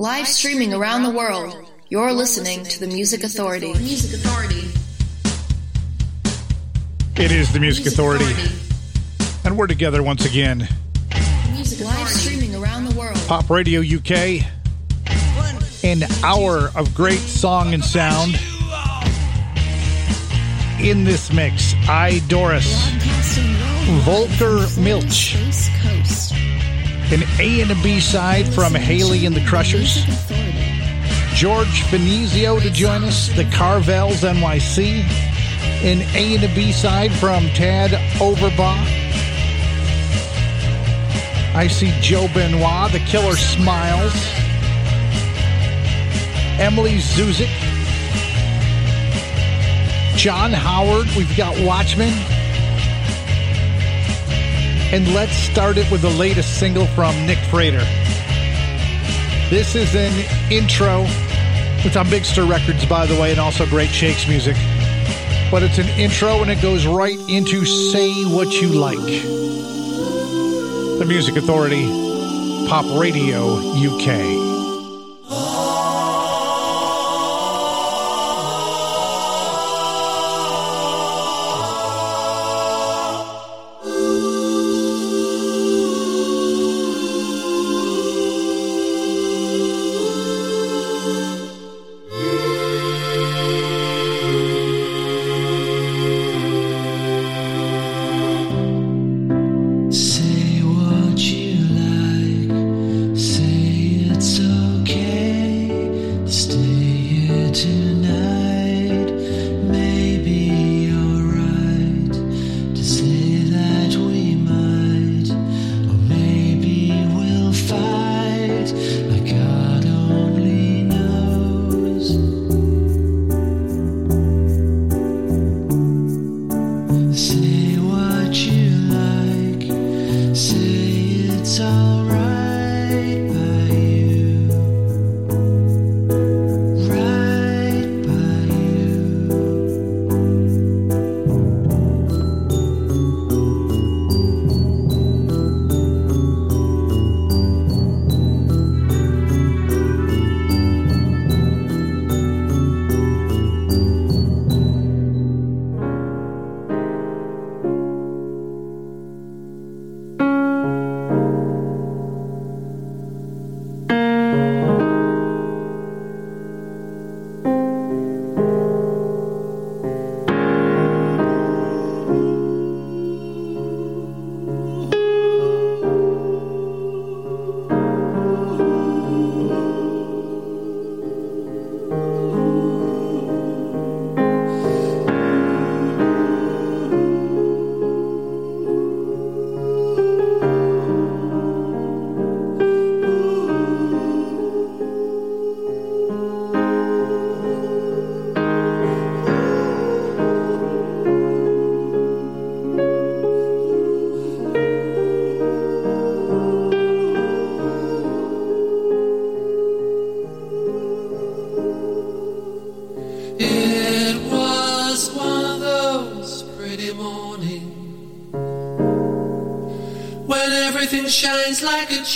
Live streaming around the world, you're listening to the Music Authority. Music Authority. It is the Music Authority. And we're together once again. Music Live streaming around the world. Pop Radio UK. An hour of great song and sound. In this mix, I, Doris, Volker Milch, an A and a B side from Haley and the Crushers, George Finizio to join us, the Carvels NYC, an A and a B side from Tad Overbaugh. I see Joe Benoit, the Killer Smiles, Emily Zuzik, John Howard, we've got Watchmen. And let's start it with the latest single from Nick Frater. This is an intro. It's on Big Stir Records, by the way, and also great Shakes music. But it's an intro and it goes right into Say What You Like. The Music Authority, Pop Radio UK.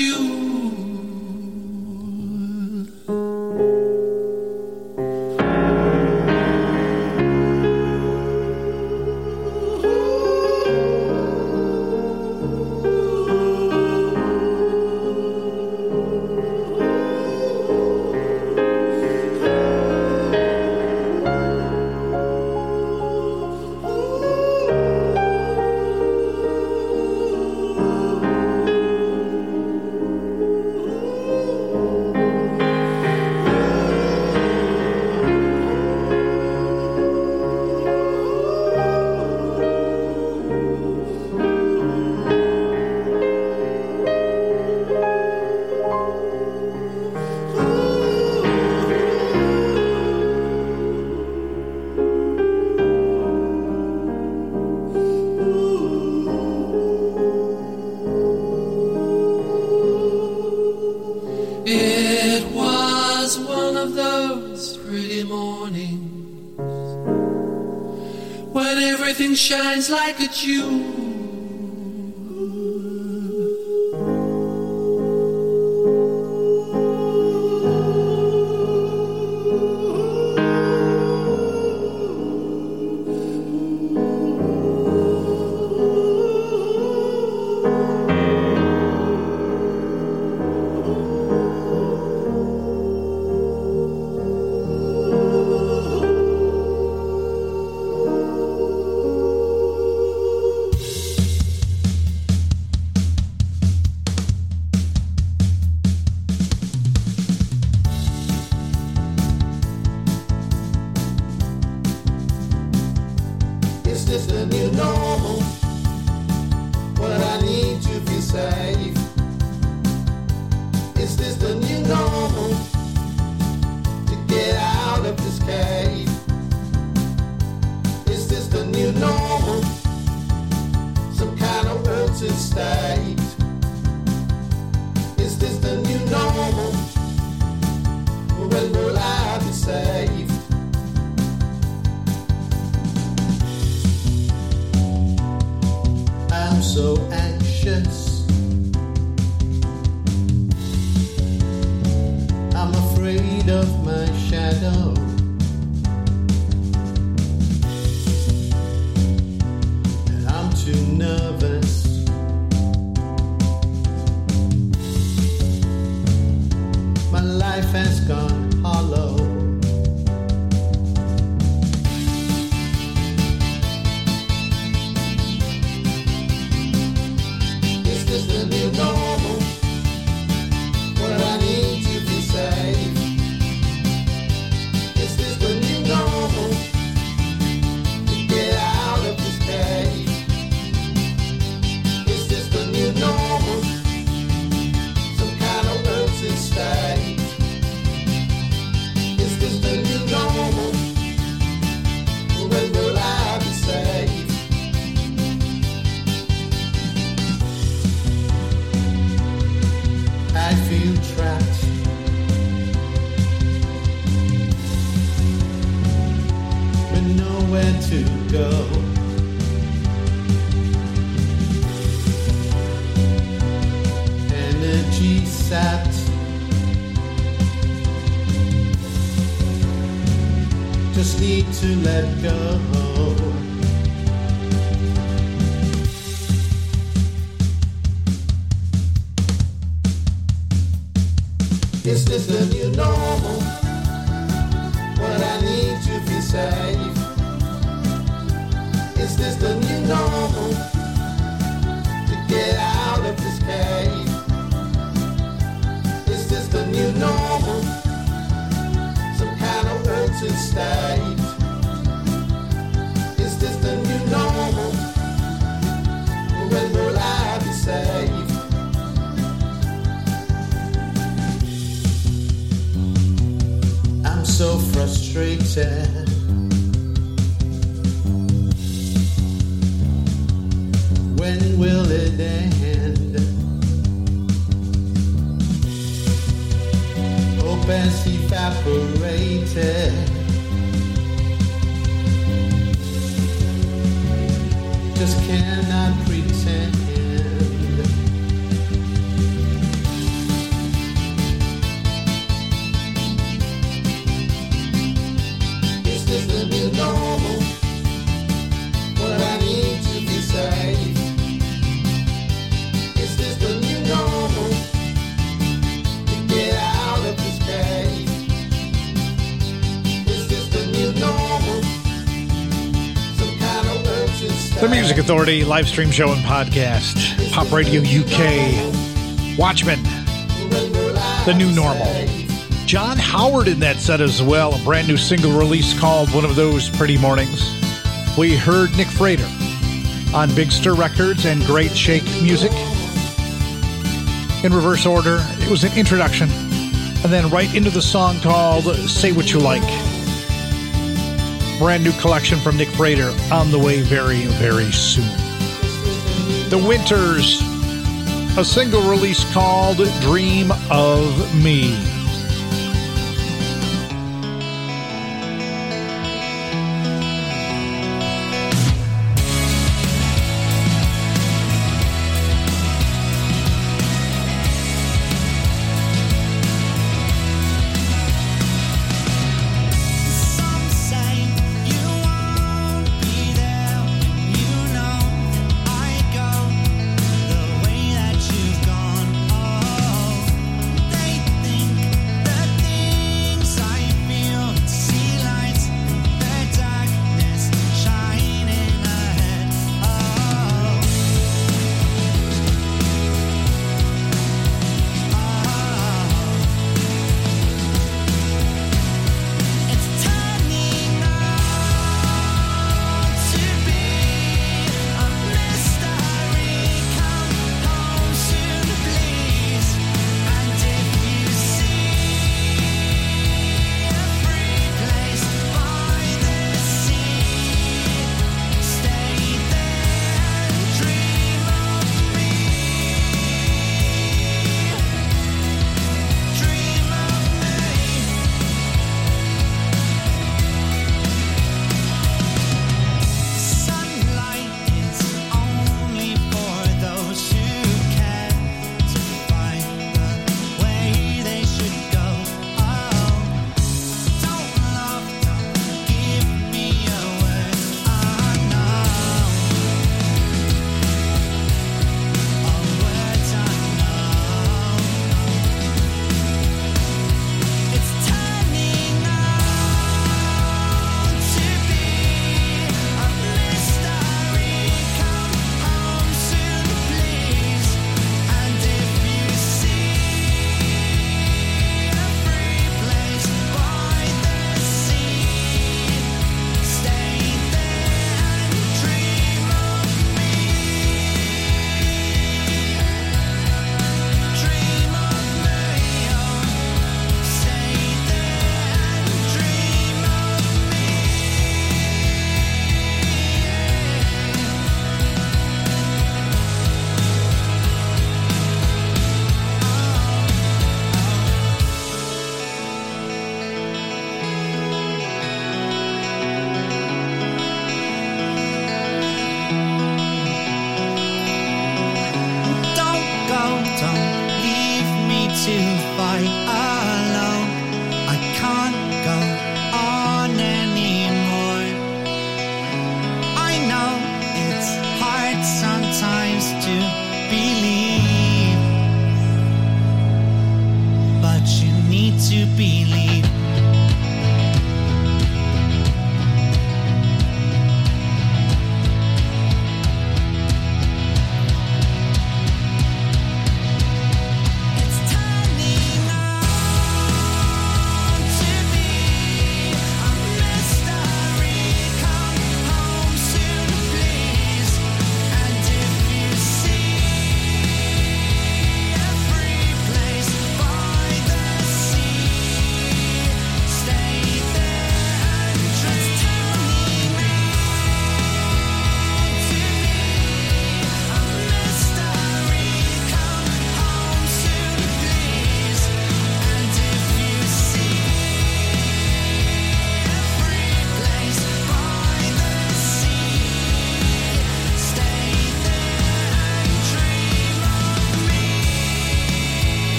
Shines like state. Is this the new normal? When will I be saved? I'm so anxious. I'm afraid of my shadow. Life Just need to let go. Authority live stream show and podcast. Pop Radio UK. Watchmen. The new normal. John Howard in that set as well. A brand new single release called One of Those Pretty Mornings. We heard Nick Frater on Big Stir Records and Great Shake Music. In reverse order, it was an introduction, and then right into the song called Say What You Like. Brand new collection from Nick Frater on the way very, very soon. The Winters, a single release called Dream of Me.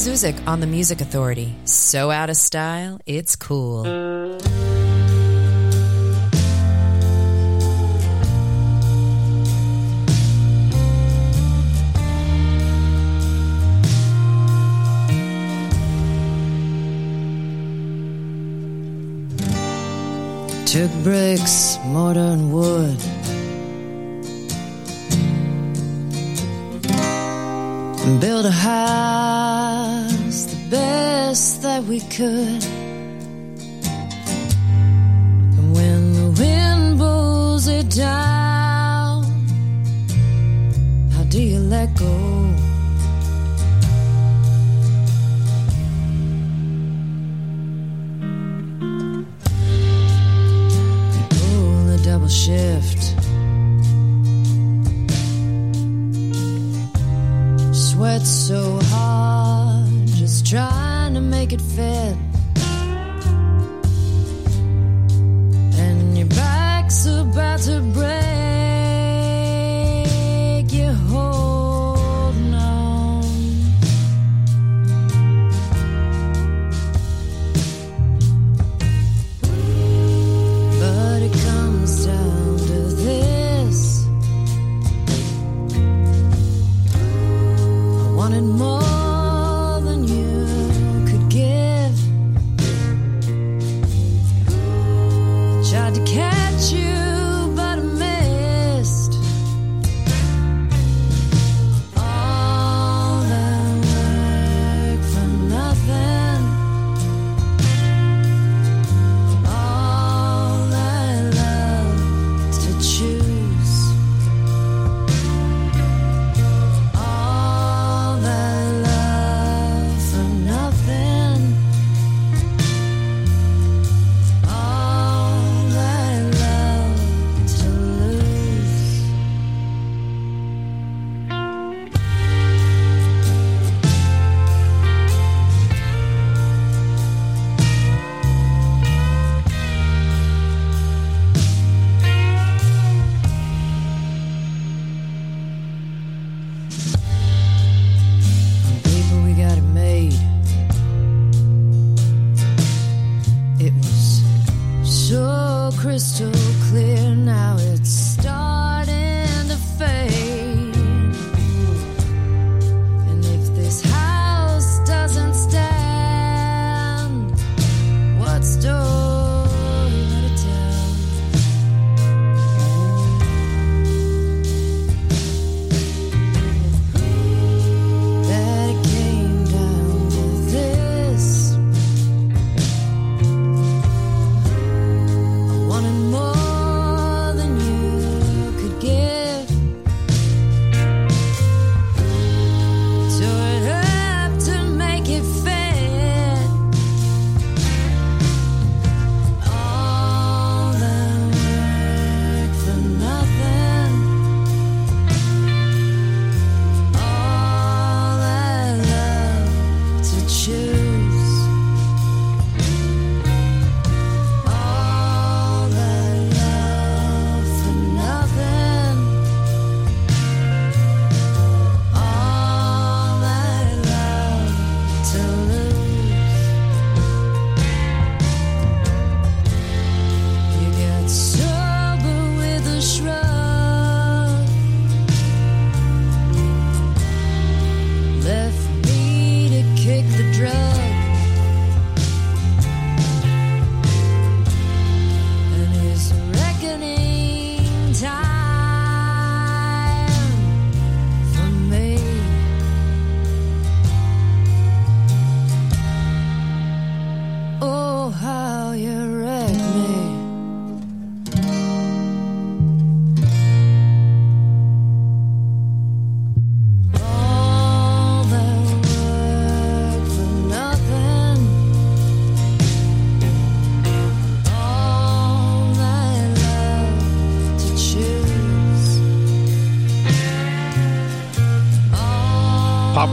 Zuzik on the Music Authority. So out of style, it's cool. Took bricks, mortar and wood and build a house the best that we could. And when the wind blows it down, how do you let go? it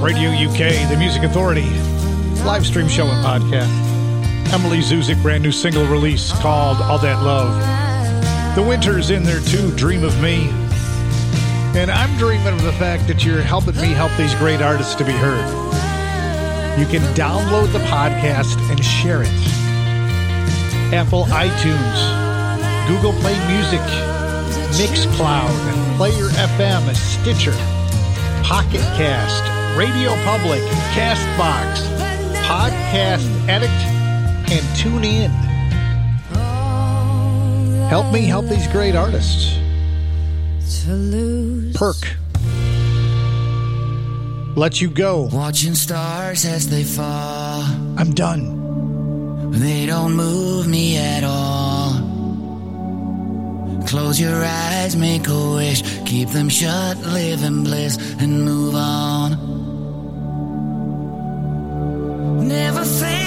Radio UK, the Music Authority, live stream show and podcast. Emily Zuzik, brand new single release called All That Love. The Winter's in there too, Dream of Me. And I'm dreaming of the fact that you're helping me help these great artists to be heard. You can download the podcast and share it. Apple iTunes, Google Play Music, Mixcloud, Player FM, Stitcher, Pocket Cast, Radio Public, Castbox, Podcast Addict, and Tune In. Help me help these great artists. To lose. Perk. Let you go. Watching stars as they fall. I'm done. They don't move me at all. Close your eyes, make a wish, keep them shut, live in bliss, and move on. Never facing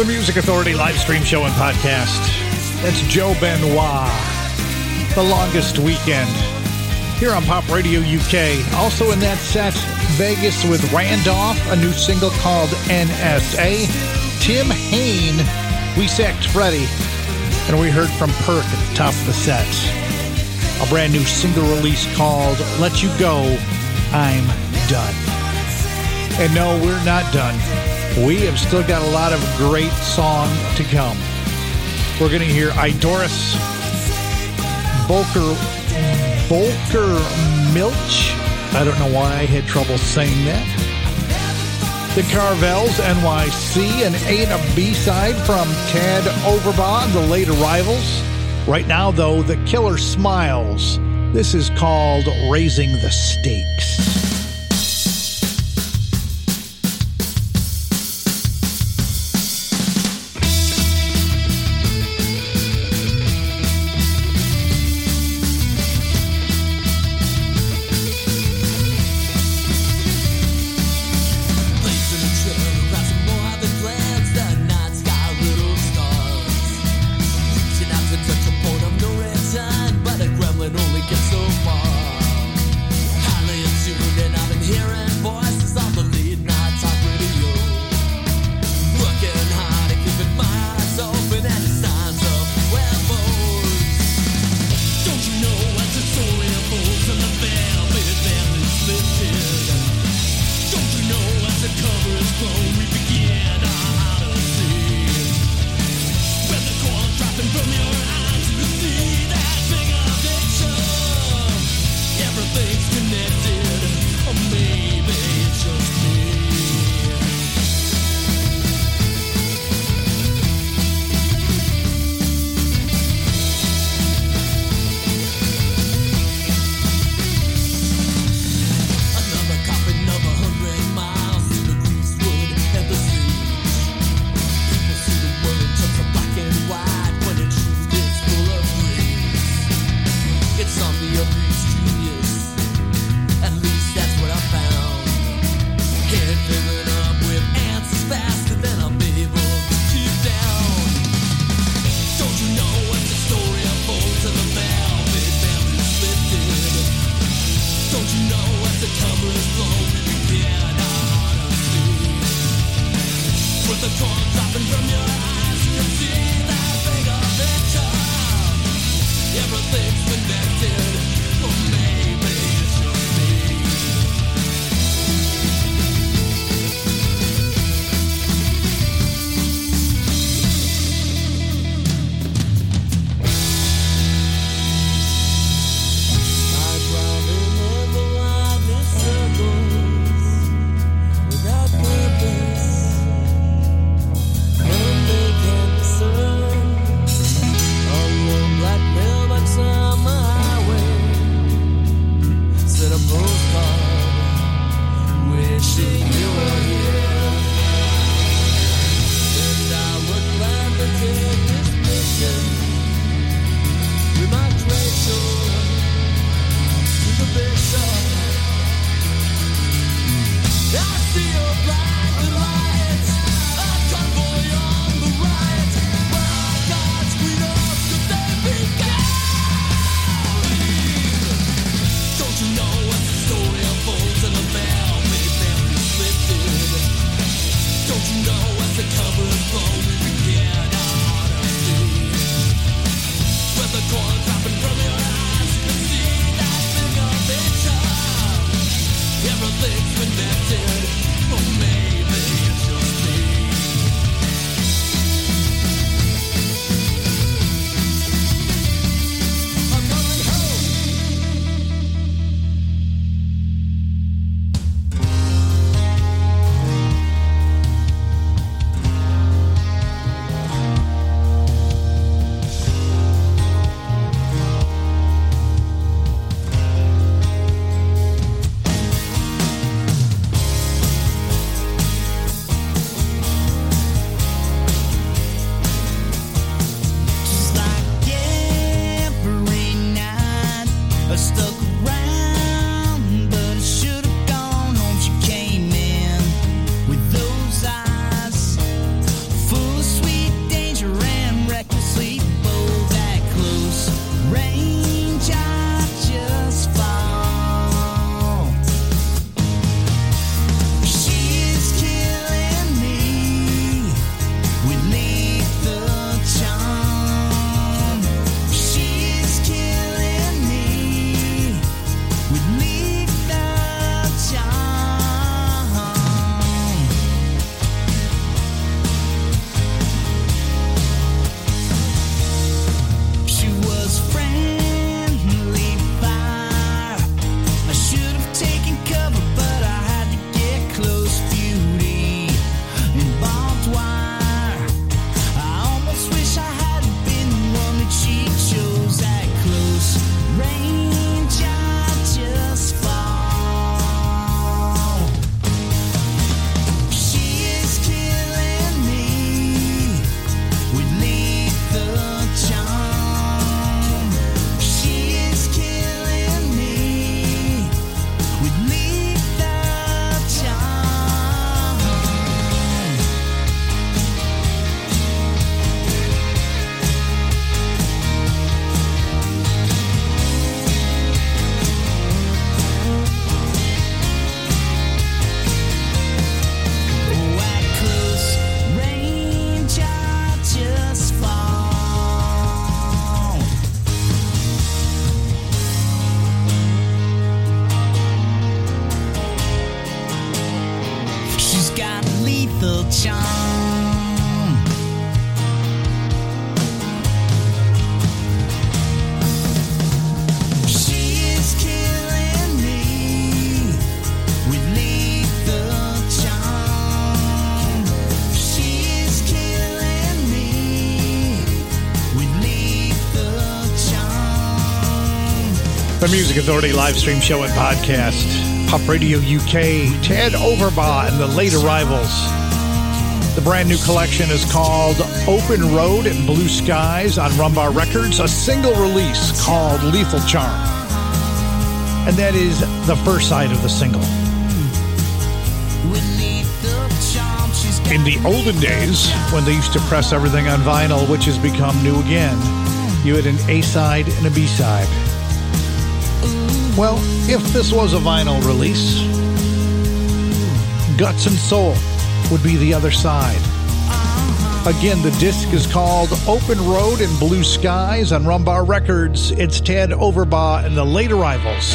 The Music Authority live stream show and podcast. That's Joe Benoit. The longest weekend. Here on Pop Radio UK. Also in that set, Vegas with Randolph, a new single called NSA. Tim Hain, We Sacked Freddy. And we heard from Perk at the top of the set. A brand new single release called Let You Go, I'm Done. And no, we're not done. We have still got a lot of great song to come. We're going to hear Idoris Volker Volker Milch. I don't know why I had trouble saying that. The Carvels NYC, an A and a B side from Ted Overbaugh, the late arrivals. Right now, though, the Killer Smiles. This is called Raising the Stakes. Music Authority live stream show and podcast. Pop Radio UK, Ted Overbaugh and the late arrivals. The brand new collection is called Open Road and Blue Skies on Rumbar Records, a single release called Lethal Charm. And that is the first side of the single. In the olden days, when they used to press everything on vinyl, which has become new again, you had an A side and a B side. Well, if this was a vinyl release, Guts and Soul would be the other side. Again, the disc is called Open Road and Blue Skies on Rumbar Records. It's Ted Overbaugh and the late arrivals.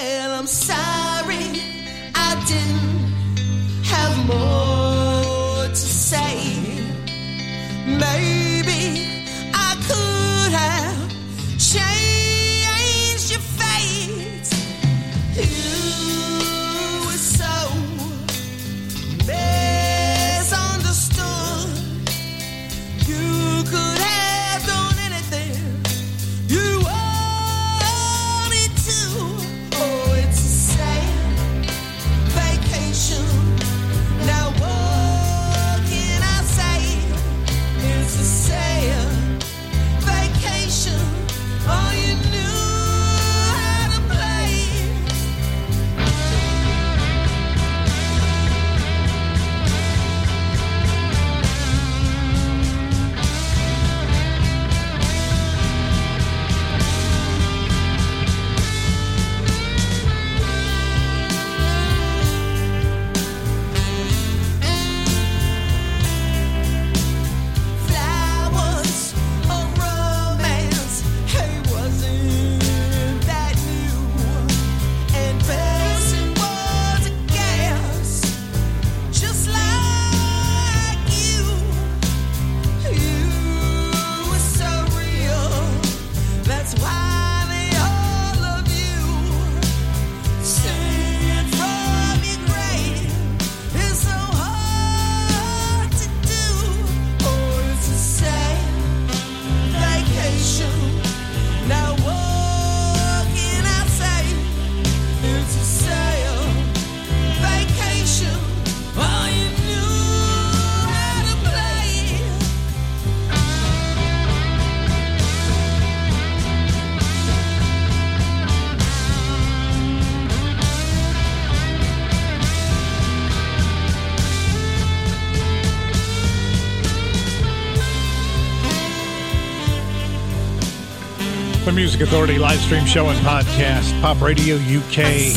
Authority live stream show and podcast, Pop Radio UK,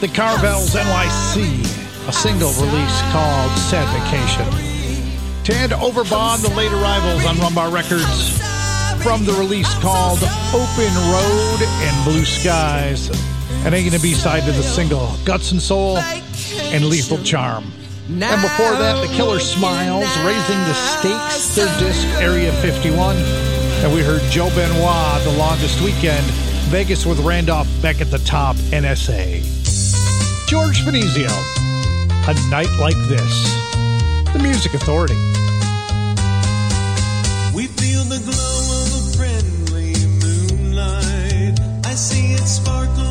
The Carvels NYC, a single release called Sad Vacation. Ted Overbaugh, the late arrivals on Rumbar Records, from the release called Open Road and Blue Skies, an A and B side to the single Guts and Soul and Lethal Charm. And before that, the Killer Smiles, Raising the Stakes, their disc Area 51. And we heard Joe Benoit, The Longest Weekend, Vegas with Randolph Beck at the top, NSA. George Finizio, A Night Like This, The Music Authority. We feel the glow of a friendly moonlight. I see it sparkling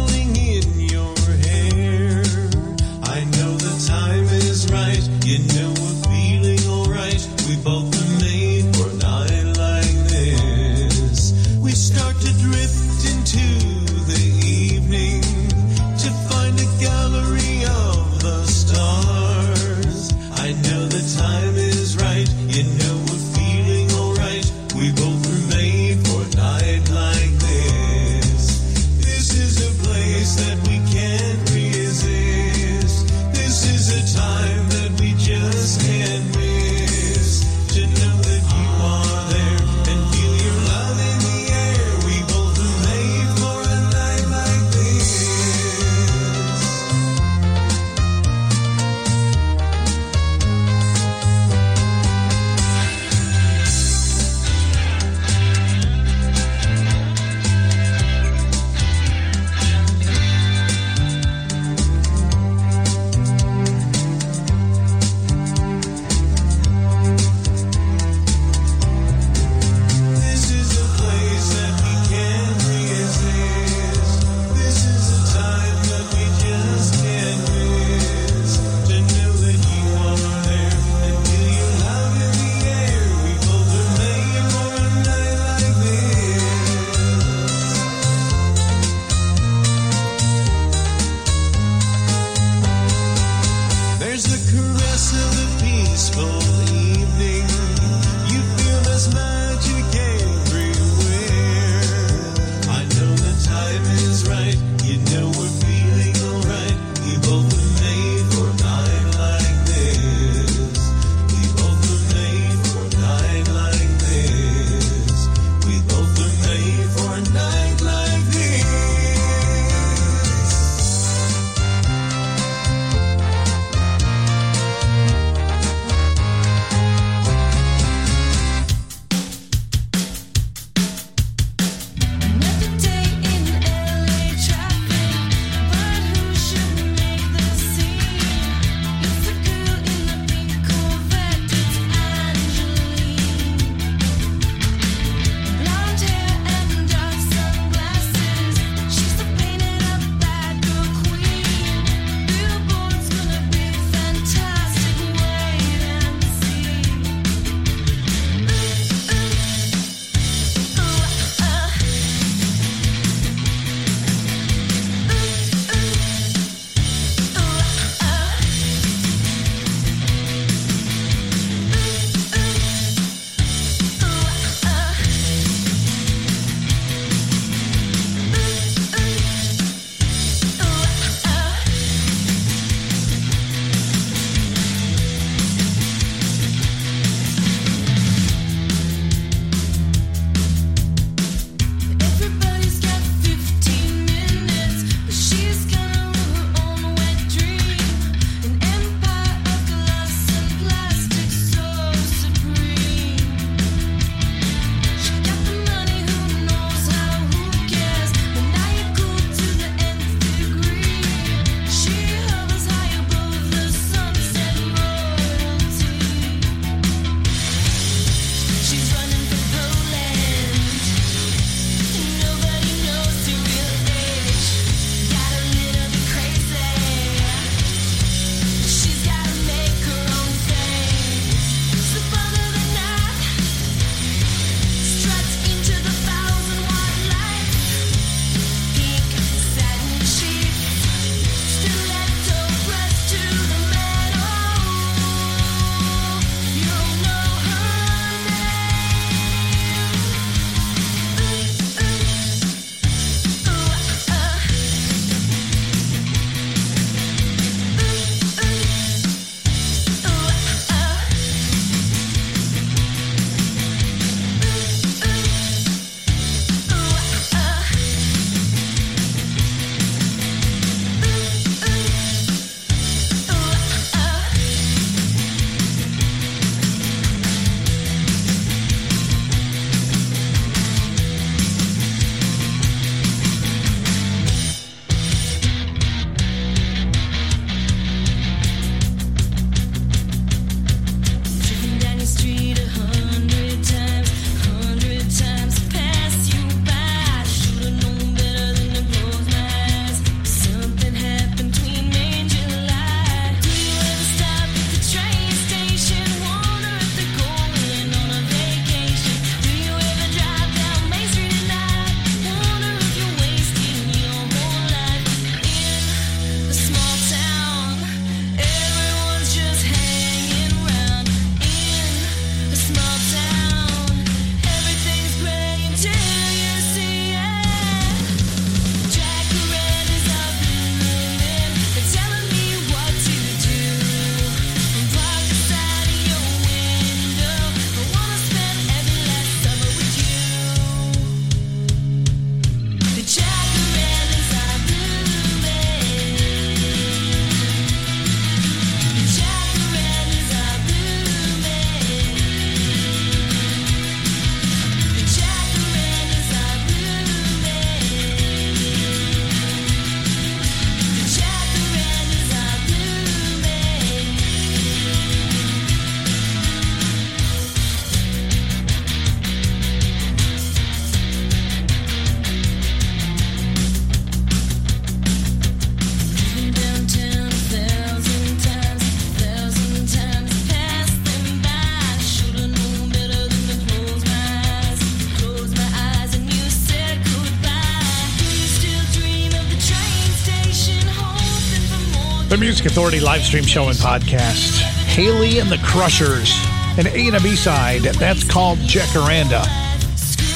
Authority live stream show and podcast. Hayley and the Crushers. An A and a B side. That's called Jacaranda.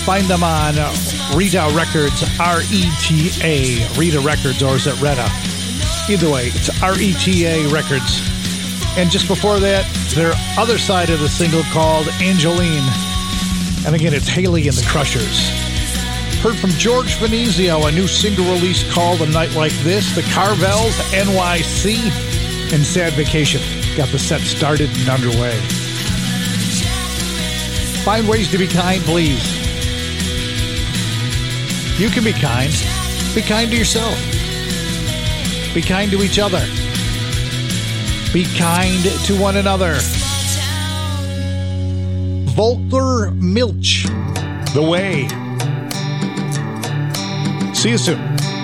Find them on Rita Records, R E T A, Rita Records, or is it Retta? Either way, it's R E T A Records. And just before that, their other side of the single called Angeline. And again, it's Hayley and the Crushers. Heard from George Venezio, a new single release called A Night Like This, the Carvels, NYC, and Sad Vacation. Got the set started and underway. Find ways to be kind, please. You can be kind. Be kind to yourself. Be kind to each other. Be kind to one another. Volker Milch, The Way. See you soon.